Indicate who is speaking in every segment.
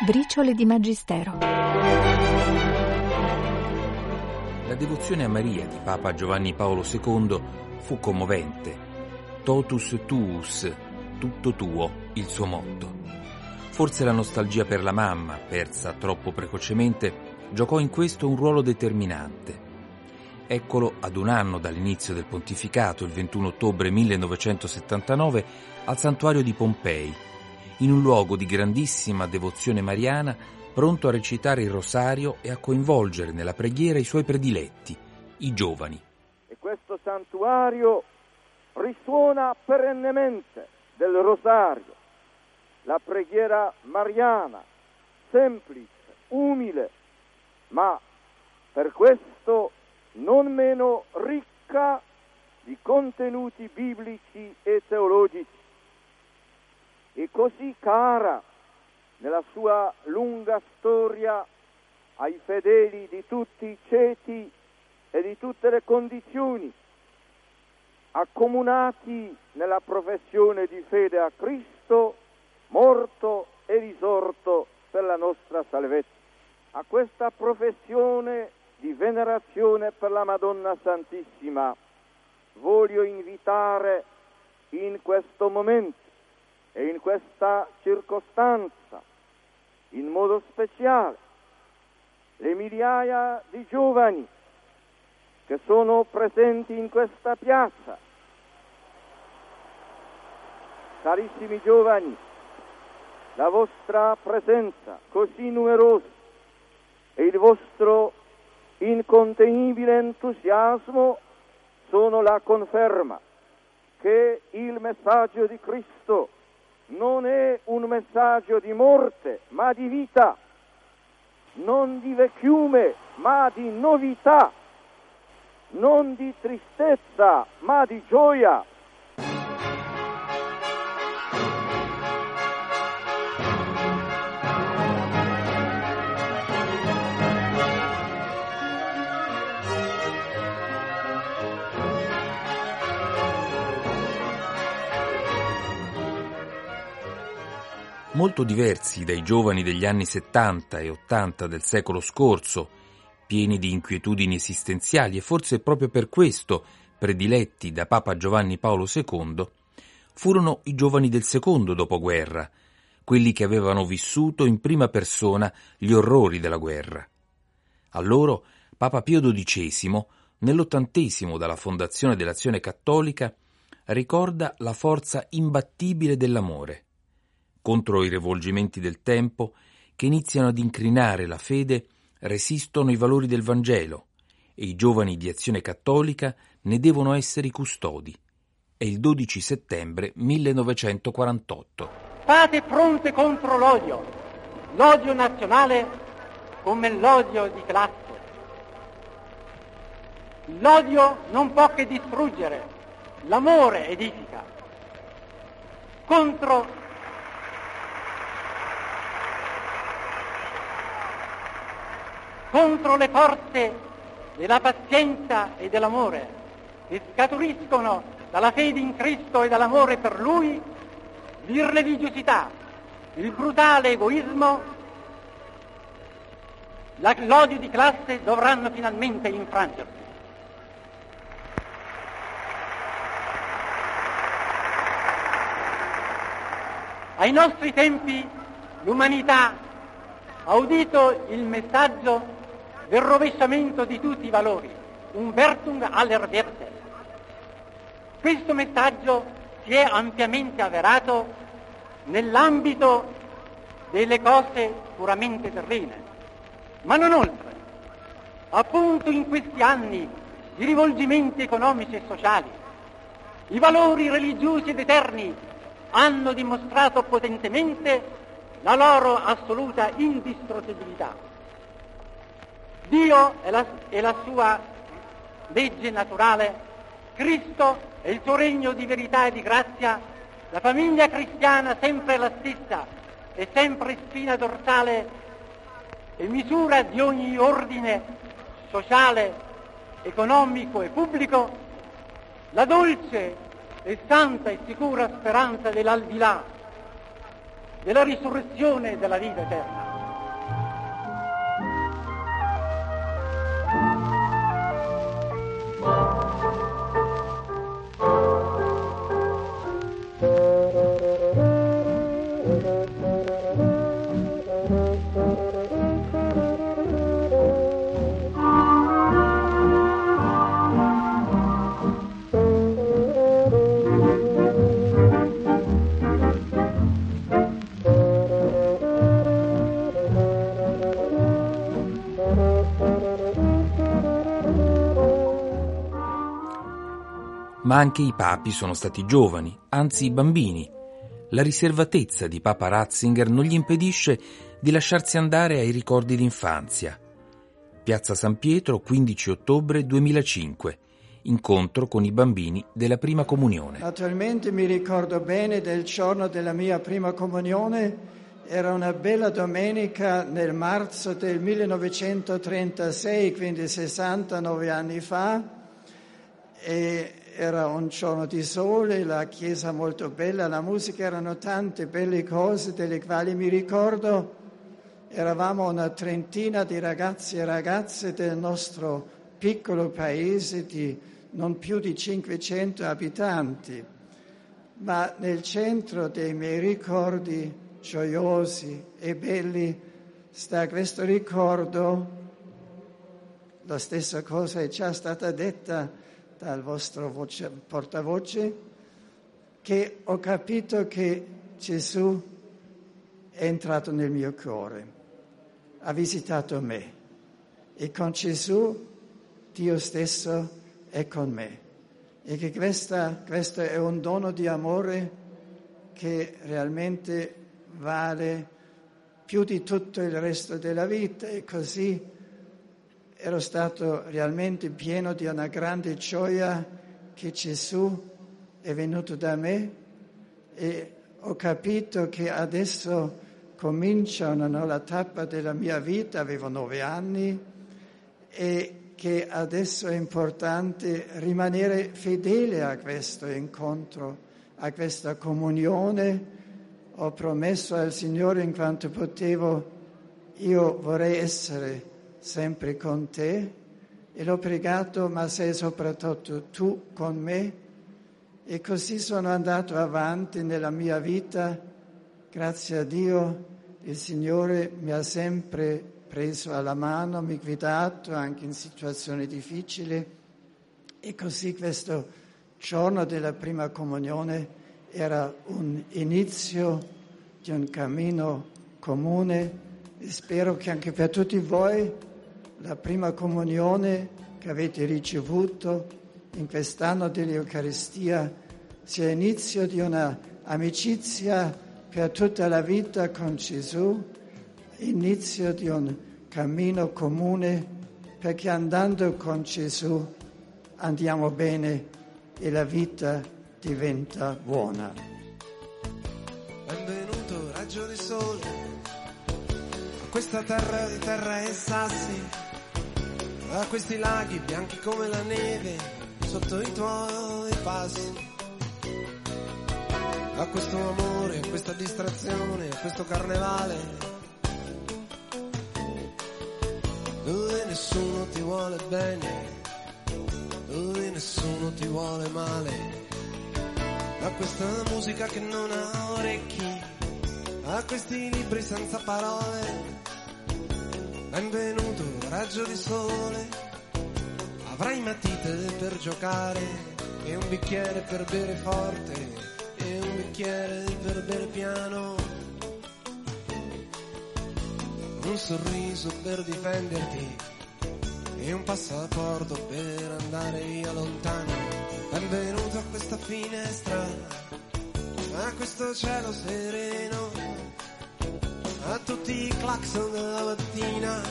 Speaker 1: Briciole di Magistero.
Speaker 2: La devozione a Maria di Papa Giovanni Paolo II fu commovente. Totus tuus, tutto tuo, il suo motto. Forse la nostalgia per la mamma, persa troppo precocemente, giocò in questo un ruolo determinante. Eccolo ad un anno dall'inizio del pontificato, il 21 ottobre 1979, al santuario di Pompei, in un luogo di grandissima devozione mariana, pronto a recitare il rosario e a coinvolgere nella preghiera i suoi prediletti, i giovani.
Speaker 3: E questo santuario risuona perennemente del rosario, la preghiera mariana, semplice, umile, ma per questo non meno ricca di contenuti biblici e teologici e così cara nella sua lunga storia ai fedeli di tutti i ceti e di tutte le condizioni, accomunati nella professione di fede a Cristo, morto e risorto per la nostra salvezza. A questa professione di venerazione per la Madonna Santissima voglio invitare in questo momento e in questa circostanza, in modo speciale, le migliaia di giovani che sono presenti in questa piazza. Carissimi giovani, la vostra presenza così numerosa e il vostro incontenibile entusiasmo sono la conferma che il messaggio di Cristo non è un messaggio di morte, ma di vita, non di vecchiume, ma di novità, non di tristezza, ma di gioia.
Speaker 2: Molto diversi dai giovani degli anni 70 e 80 del secolo scorso, pieni di inquietudini esistenziali e forse proprio per questo prediletti da Papa Giovanni Paolo II, furono i giovani del secondo dopoguerra, quelli che avevano vissuto in prima persona gli orrori della guerra. A loro Papa Pio XII, nell'ottantesimo dalla fondazione dell'Azione Cattolica, ricorda la forza imbattibile dell'amore contro i rivolgimenti del tempo che iniziano ad incrinare la fede, resistono i valori del Vangelo e i giovani di Azione Cattolica ne devono essere i custodi. È il 12 settembre 1948.
Speaker 4: Fate fronte contro l'odio, l'odio nazionale come l'odio di classe. L'odio non può che distruggere, l'amore edifica. Contro contro le forze della pazienza e dell'amore che scaturiscono dalla fede in Cristo e dall'amore per Lui, l'irreligiosità, il brutale egoismo, l'odio di classe dovranno finalmente infrangersi. Ai nostri tempi l'umanità ha udito il messaggio del rovesciamento di tutti i valori, un Vertung aller Werte. Questo messaggio si è ampiamente avverato nell'ambito delle cose puramente terrene, ma non oltre. Appunto in questi anni di rivolgimenti economici e sociali, i valori religiosi ed eterni hanno dimostrato potentemente la loro assoluta indistruttibilità. Dio è la, è la sua legge naturale, Cristo è il suo regno di verità e di grazia, la famiglia cristiana sempre la stessa è sempre spina dorsale e misura di ogni ordine sociale, economico e pubblico, la dolce e santa e sicura speranza dell'aldilà, della risurrezione della vita eterna.
Speaker 2: Ma anche i papi sono stati giovani, anzi bambini. La riservatezza di Papa Ratzinger non gli impedisce di lasciarsi andare ai ricordi d'infanzia. Piazza San Pietro, 15 ottobre 2005. Incontro con i bambini della prima comunione.
Speaker 1: Attualmente mi ricordo bene del giorno della mia prima comunione. Era una bella domenica nel marzo del 1936, quindi 69 anni fa, e era un giorno di sole, la chiesa molto bella, la musica, erano tante belle cose delle quali mi ricordo. Eravamo una trentina di ragazzi e ragazze del nostro piccolo paese di non più di 500 abitanti, ma nel centro dei miei ricordi gioiosi e belli sta questo ricordo, la stessa cosa è già stata detta dal vostro voce, portavoce, che ho capito che Gesù è entrato nel mio cuore, ha visitato me. E con Gesù Dio stesso è con me. E che questo è un dono di amore che realmente vale più di tutto il resto della vita. E così ero stato realmente pieno di una grande gioia che Gesù è venuto da me e ho capito che adesso comincia una nuova tappa della mia vita, avevo nove anni e che adesso è importante rimanere fedele a questo incontro, a questa comunione. Ho promesso al Signore in quanto potevo, io vorrei essere sempre con te e l'ho pregato, ma sei soprattutto tu con me. E così sono andato avanti nella mia vita. Grazie a Dio, il Signore mi ha sempre preso alla mano, mi guidato anche in situazioni difficili e così questo giorno della prima comunione era un inizio di un cammino comune e spero che anche per tutti voi la prima comunione che avete ricevuto in quest'anno dell'Eucaristia sia inizio di una amicizia per tutta la vita con Gesù inizio di un cammino comune perché andando con Gesù andiamo bene e la vita diventa buona.
Speaker 5: Benvenuto raggio di sole a questa terra di terra e sassi, a questi laghi bianchi come la neve sotto i tuoi passi. A questo amore, questa distrazione, questo carnevale dove nessuno ti vuole bene, dove nessuno ti vuole male, a questa musica che non ha orecchi, a questi libri senza parole. Benvenuto, raggio di sole, avrai matite per giocare e un bicchiere per bere forte e un bicchiere per bere piano. Un sorriso per difenderti e un passaporto per andare via lontano. Benvenuto a questa finestra, a questo cielo sereno, a tutti i clacson della mattina,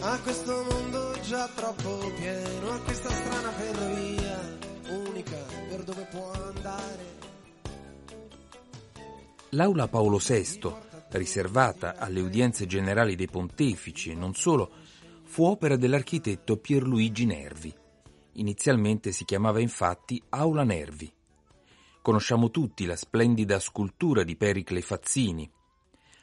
Speaker 5: a questo mondo già troppo pieno, a questa strana ferrovia unica per dove può andare.
Speaker 2: L'aula Paolo VI riservata alle udienze generali dei pontefici e non solo, fu opera dell'architetto Pierluigi Nervi. Inizialmente si chiamava infatti Aula Nervi. Conosciamo tutti la splendida scultura di Pericle Fazzini,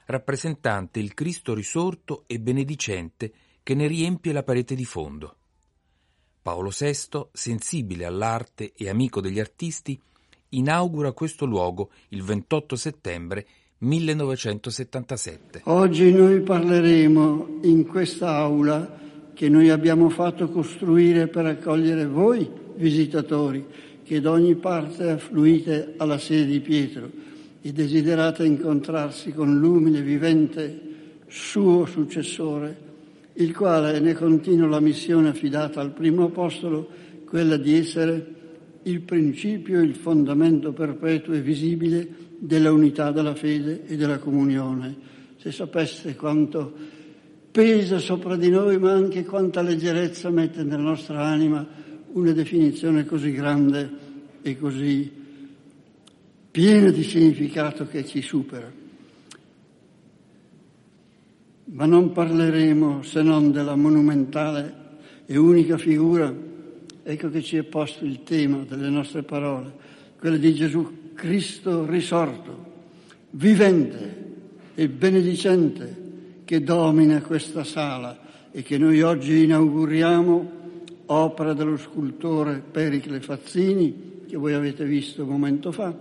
Speaker 2: rappresentante il Cristo risorto e benedicente che ne riempie la parete di fondo. Paolo VI, sensibile all'arte e amico degli artisti, inaugura questo luogo il 28 settembre 1977.
Speaker 1: Oggi noi parleremo in quest'aula che noi abbiamo fatto costruire per accogliere voi visitatori che da ogni parte affluite alla sede di Pietro e desiderate incontrarsi con l'umile vivente suo successore, il quale ne continua la missione affidata al primo apostolo, quella di essere
Speaker 6: il principio il fondamento perpetuo e visibile della unità della fede e della comunione. Se sapeste quanto pesa sopra di noi, ma anche quanta leggerezza mette nella nostra anima una definizione così grande e così piena di significato che ci supera. Ma non parleremo se non della monumentale e unica figura, ecco che ci è posto il tema delle nostre parole, quella di Gesù Cristo risorto, vivente e benedicente che domina questa sala e che noi oggi inauguriamo, opera dello scultore Pericle Fazzini, che voi avete visto un momento fa.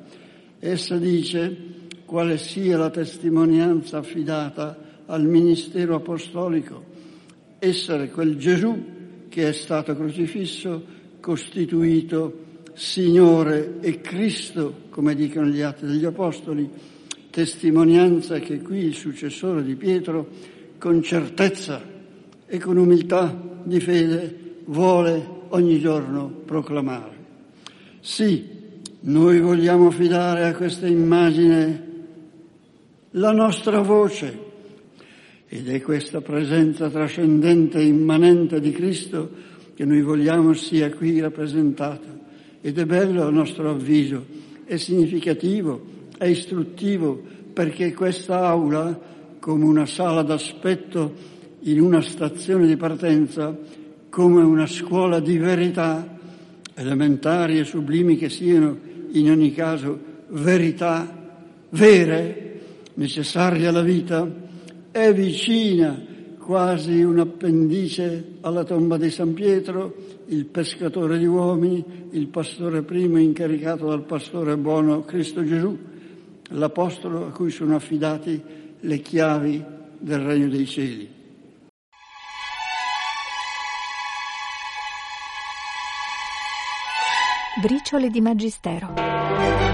Speaker 6: Essa dice quale sia la testimonianza affidata al ministero apostolico, essere quel Gesù che è stato crocifisso, costituito Signore e Cristo, come dicono gli atti degli Apostoli, testimonianza che qui il successore di Pietro con certezza e con umiltà di fede vuole ogni giorno proclamare. Sì, noi vogliamo fidare a questa immagine la nostra voce ed è questa presenza trascendente e immanente di Cristo che noi vogliamo sia qui rappresentata. Ed è bello a nostro avviso, è significativo è istruttivo perché questa aula, come una sala d'aspetto in una stazione di partenza, come una scuola di verità, elementari e sublimi che siano, in ogni caso verità vere, necessarie alla vita, è vicina, quasi un appendice alla tomba di San Pietro, il pescatore di uomini, il pastore primo incaricato dal pastore buono Cristo Gesù, l'Apostolo a cui sono affidati le chiavi del Regno dei Cieli.
Speaker 7: Briciole di Magistero.